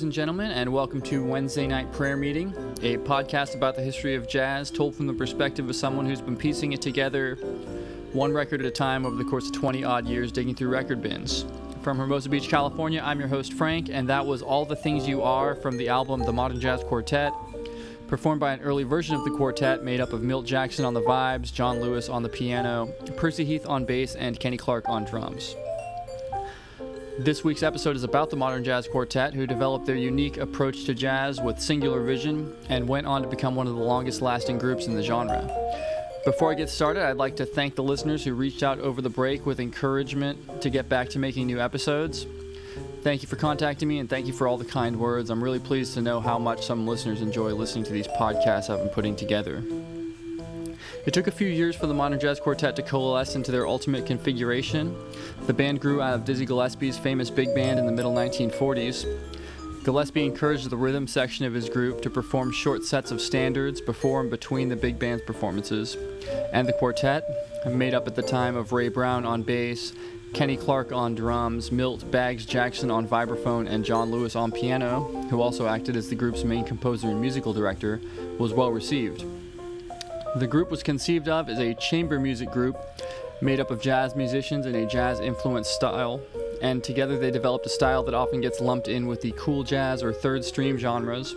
Ladies and gentlemen, and welcome to Wednesday Night Prayer Meeting, a podcast about the history of jazz told from the perspective of someone who's been piecing it together one record at a time over the course of 20 odd years digging through record bins. From Hermosa Beach, California, I'm your host, Frank, and that was All the Things You Are from the album The Modern Jazz Quartet, performed by an early version of the quartet made up of Milt Jackson on the vibes, John Lewis on the piano, Percy Heath on bass, and Kenny Clarke on drums. This week's episode is about the Modern Jazz Quartet, who developed their unique approach to jazz with singular vision and went on to become one of the longest lasting groups in the genre. Before I get started, I'd like to thank the listeners who reached out over the break with encouragement to get back to making new episodes. Thank you for contacting me and thank you for all the kind words. I'm really pleased to know how much some listeners enjoy listening to these podcasts I've been putting together. It took a few years for the Modern Jazz Quartet to coalesce into their ultimate configuration. The band grew out of Dizzy Gillespie's famous big band in the middle 1940s. Gillespie encouraged the rhythm section of his group to perform short sets of standards before and between the big band's performances. And the quartet, made up at the time of Ray Brown on bass, Kenny Clarke on drums, Milt Bags Jackson on vibraphone, and John Lewis on piano, who also acted as the group's main composer and musical director, was well received. The group was conceived of as a chamber music group made up of jazz musicians in a jazz influenced style, and together they developed a style that often gets lumped in with the cool jazz or third stream genres,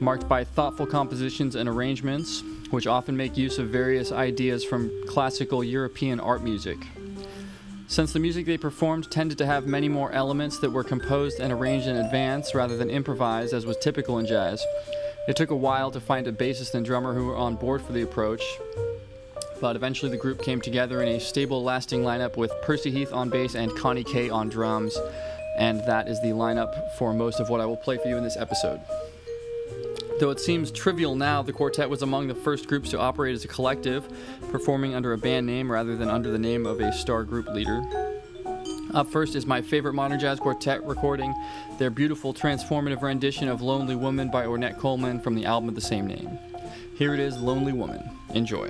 marked by thoughtful compositions and arrangements, which often make use of various ideas from classical European art music. Since the music they performed tended to have many more elements that were composed and arranged in advance rather than improvised, as was typical in jazz, it took a while to find a bassist and drummer who were on board for the approach, but eventually the group came together in a stable, lasting lineup with Percy Heath on bass and Connie Kay on drums, and that is the lineup for most of what I will play for you in this episode. Though it seems trivial now, the quartet was among the first groups to operate as a collective, performing under a band name rather than under the name of a star group leader. Up first is my favorite modern jazz quartet recording, their beautiful transformative rendition of Lonely Woman by Ornette Coleman from the album of the same name. Here it is, Lonely Woman. Enjoy.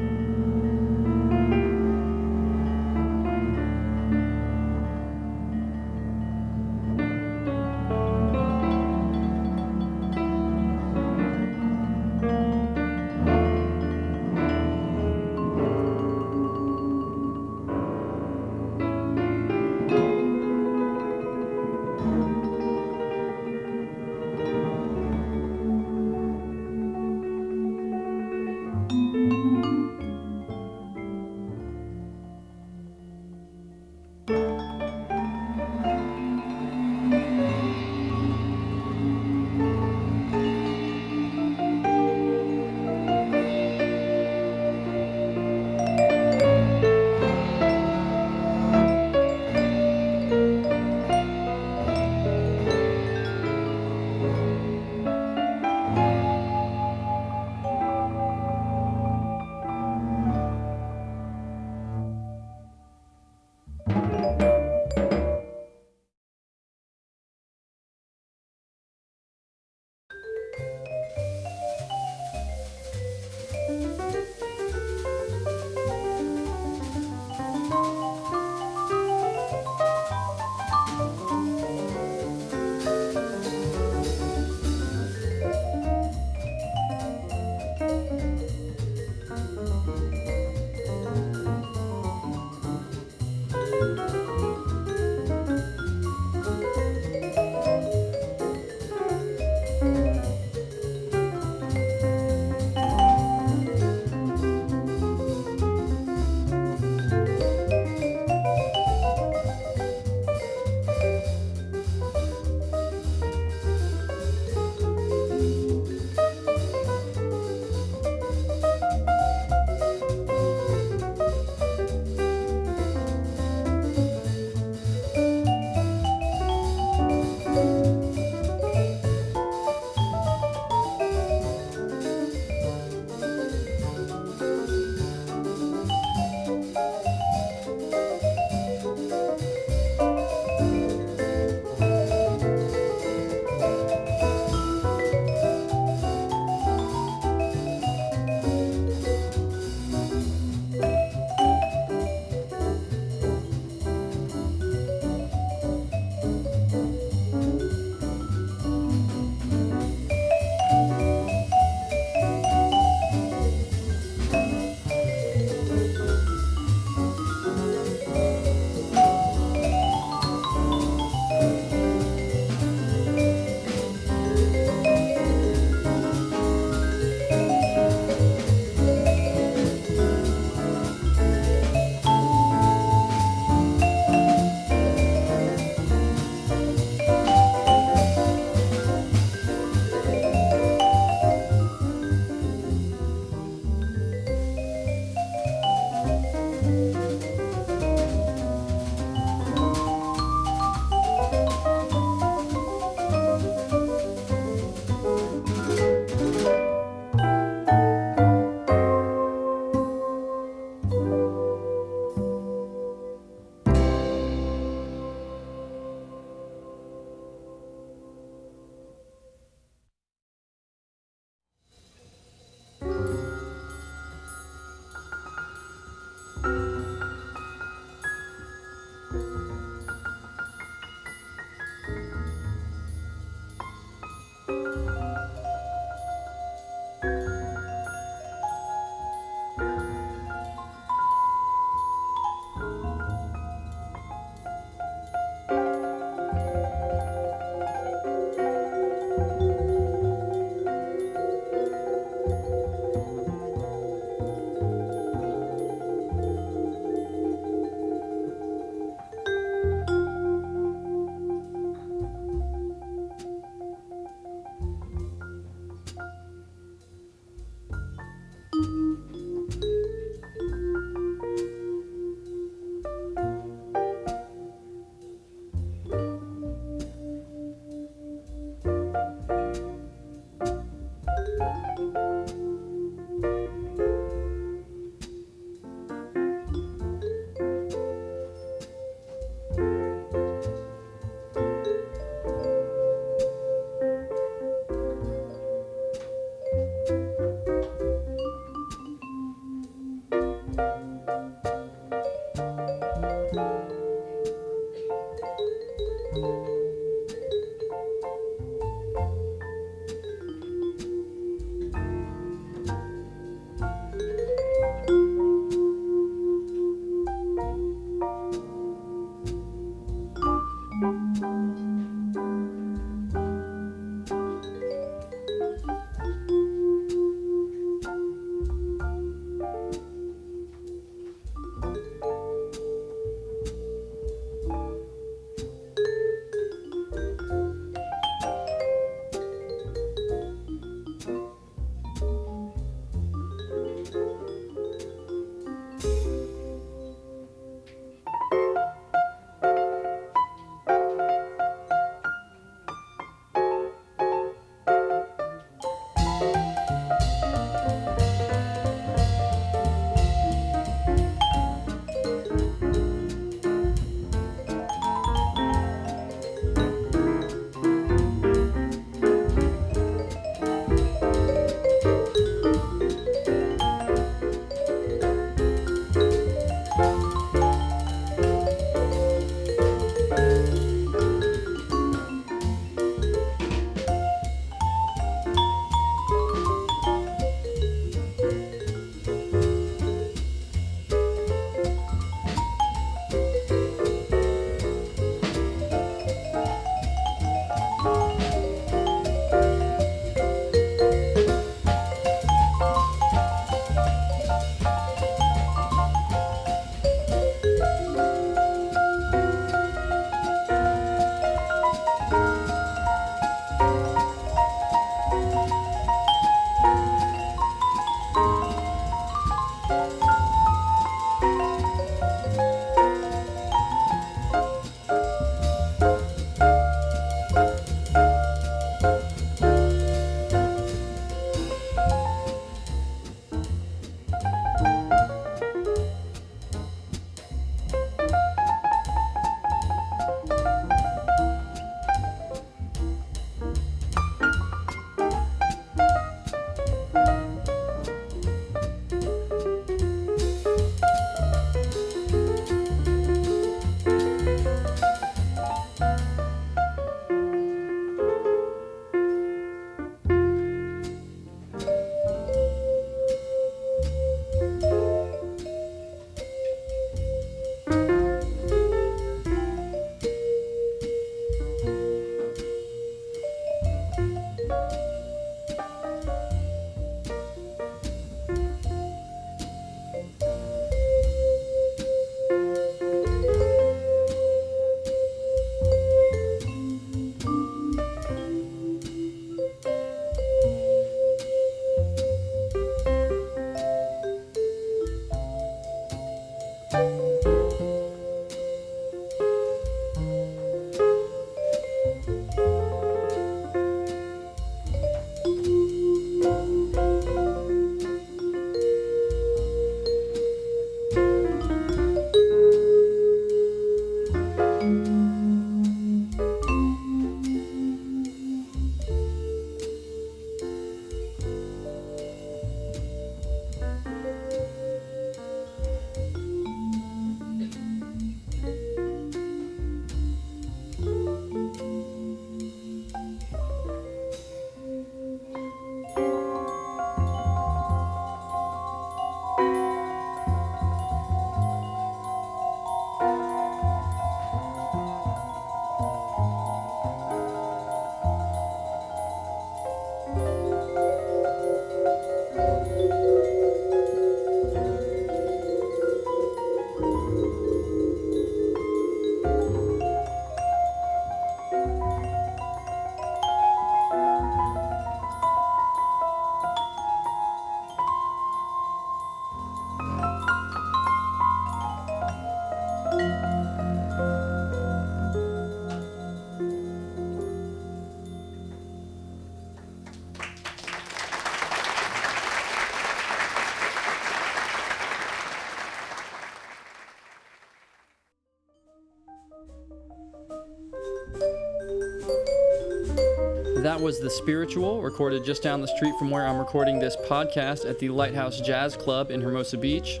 That was The Spiritual, recorded just down the street from where I'm recording this podcast at the Lighthouse Jazz Club in Hermosa Beach.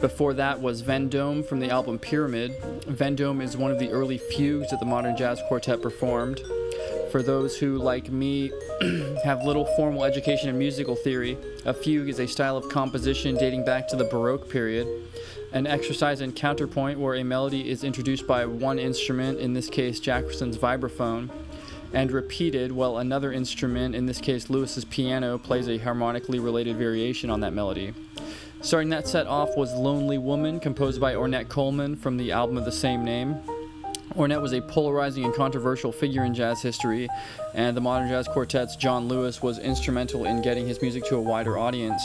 Before that was Vendome from the album Pyramid. Vendome is one of the early fugues that the Modern Jazz Quartet performed. For those who, like me, have little formal education in musical theory, a fugue is a style of composition dating back to the Baroque period, an exercise in counterpoint where a melody is introduced by one instrument, in this case Jackson's vibraphone, and repeated while another instrument, in this case Lewis's piano, plays a harmonically related variation on that melody. Starting that set off was Lonely Woman, composed by Ornette Coleman from the album of the same name. Ornette was a polarizing and controversial figure in jazz history, and the Modern Jazz Quartet's John Lewis was instrumental in getting his music to a wider audience.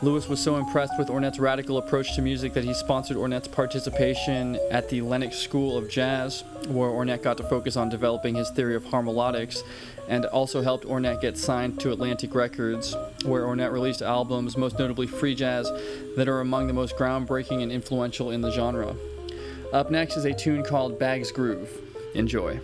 Lewis was so impressed with Ornette's radical approach to music that he sponsored Ornette's participation at the Lenox School of Jazz, where Ornette got to focus on developing his theory of harmolodics, and also helped Ornette get signed to Atlantic Records, where Ornette released albums, most notably Free Jazz, that are among the most groundbreaking and influential in the genre. Up next is a tune called Bags Groove. Enjoy.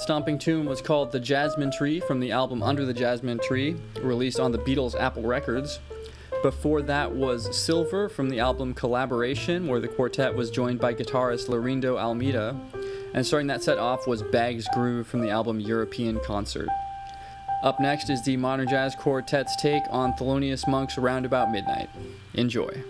Stomping tune was called The Jasmine Tree from the album Under the Jasmin Tree, released on the Beatles' Apple Records. Before that was Silver from the album Collaboration, where the quartet was joined by guitarist Laurindo Almeida. And starting that set off was Bags' Groove from the album European Concert. Up next is the Modern Jazz Quartet's take on Thelonious Monk's Roundabout Midnight. Enjoy.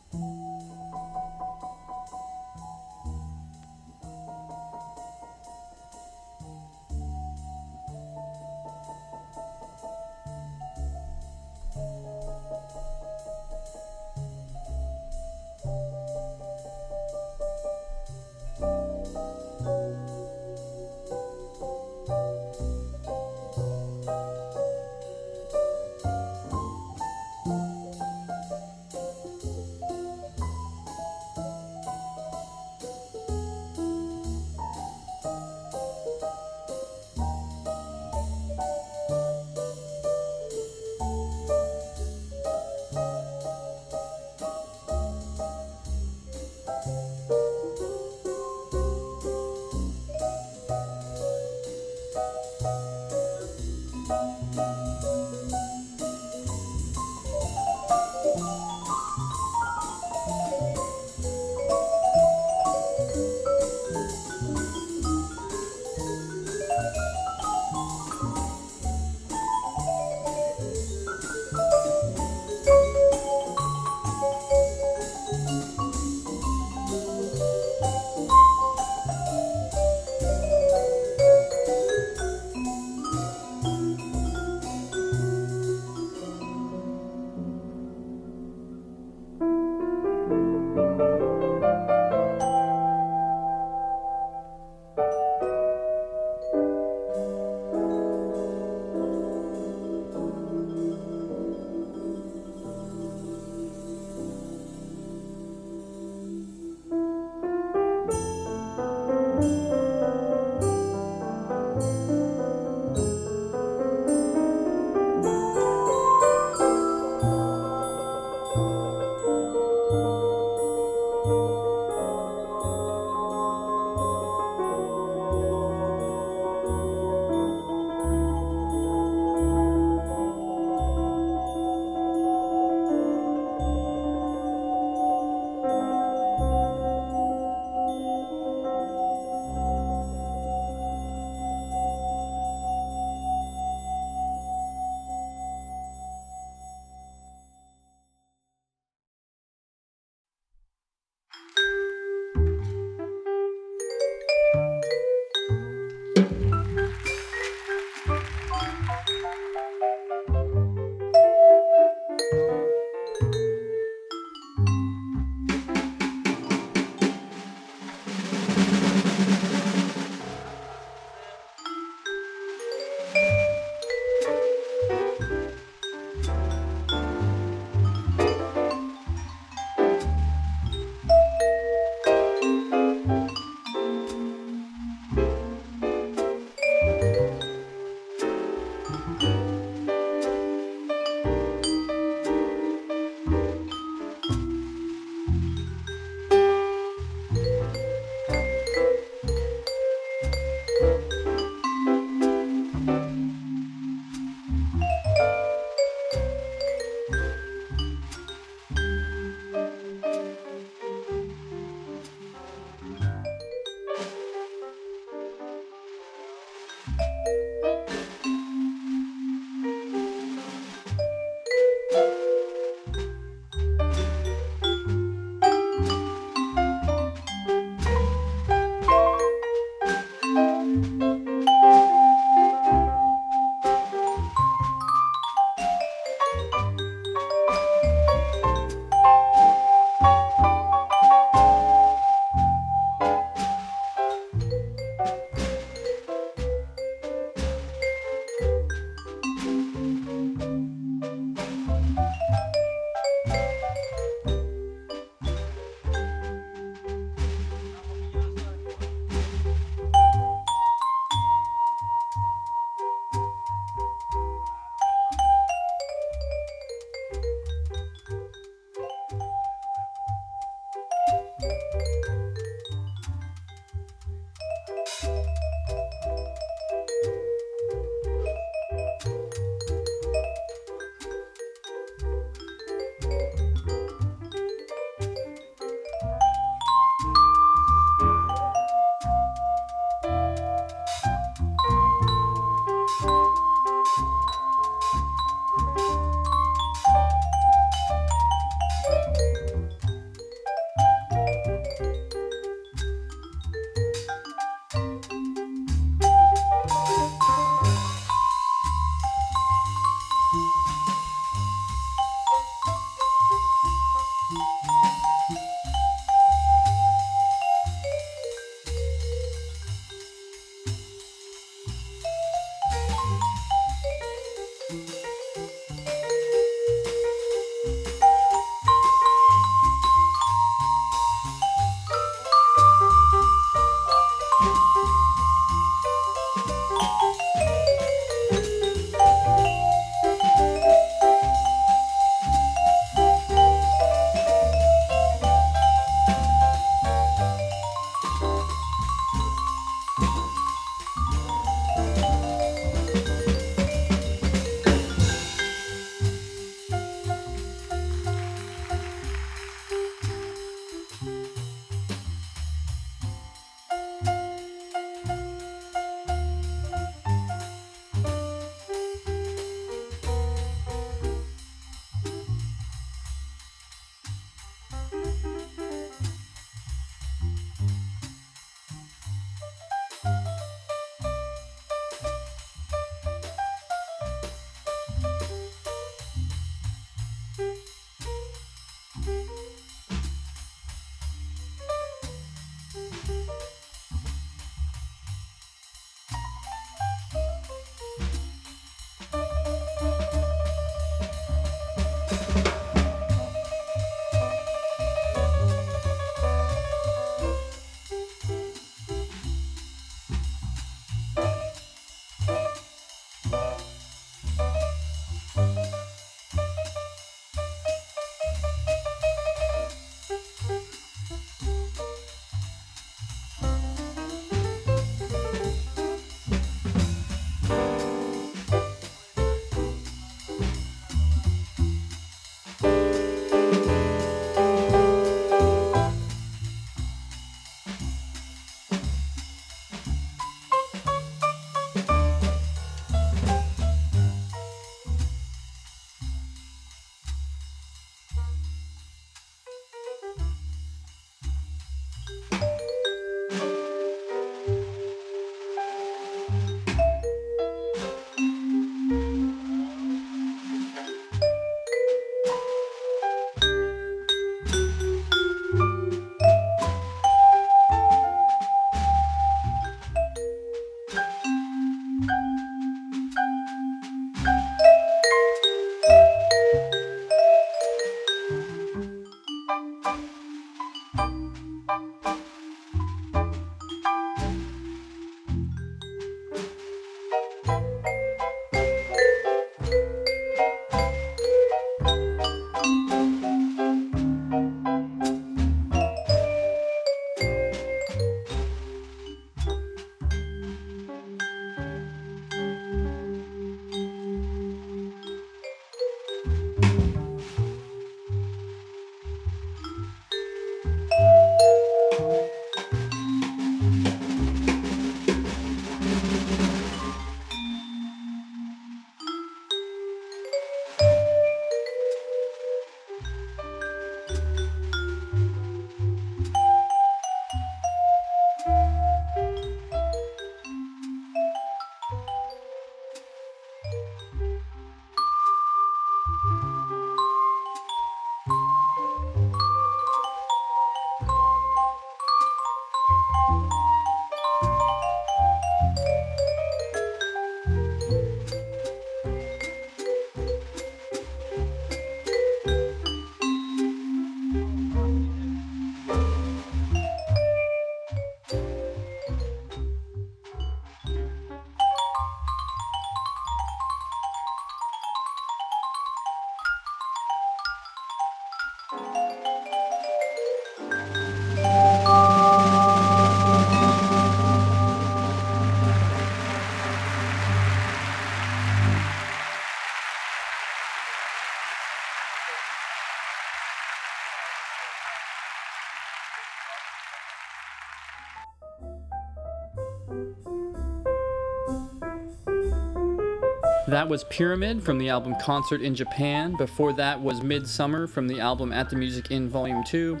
That was Pyramid from the album Concert in Japan. Before that was Midsummer from the album At the Music Inn Volume 2.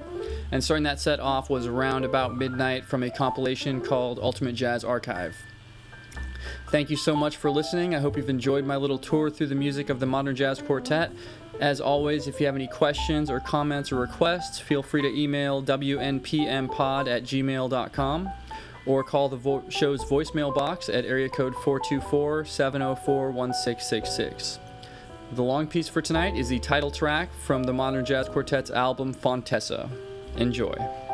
And starting that set off was Round About Midnight from a compilation called Ultimate Jazz Archive. Thank you so much for listening. I hope you've enjoyed my little tour through the music of the Modern Jazz Quartet. As always, if you have any questions or comments or requests, feel free to email wnpmpod at gmail.com or call the vo- show's voicemail box at area code 424 704 1666. The long piece for tonight is the title track from the Modern Jazz Quartet's album Fontessa. Enjoy.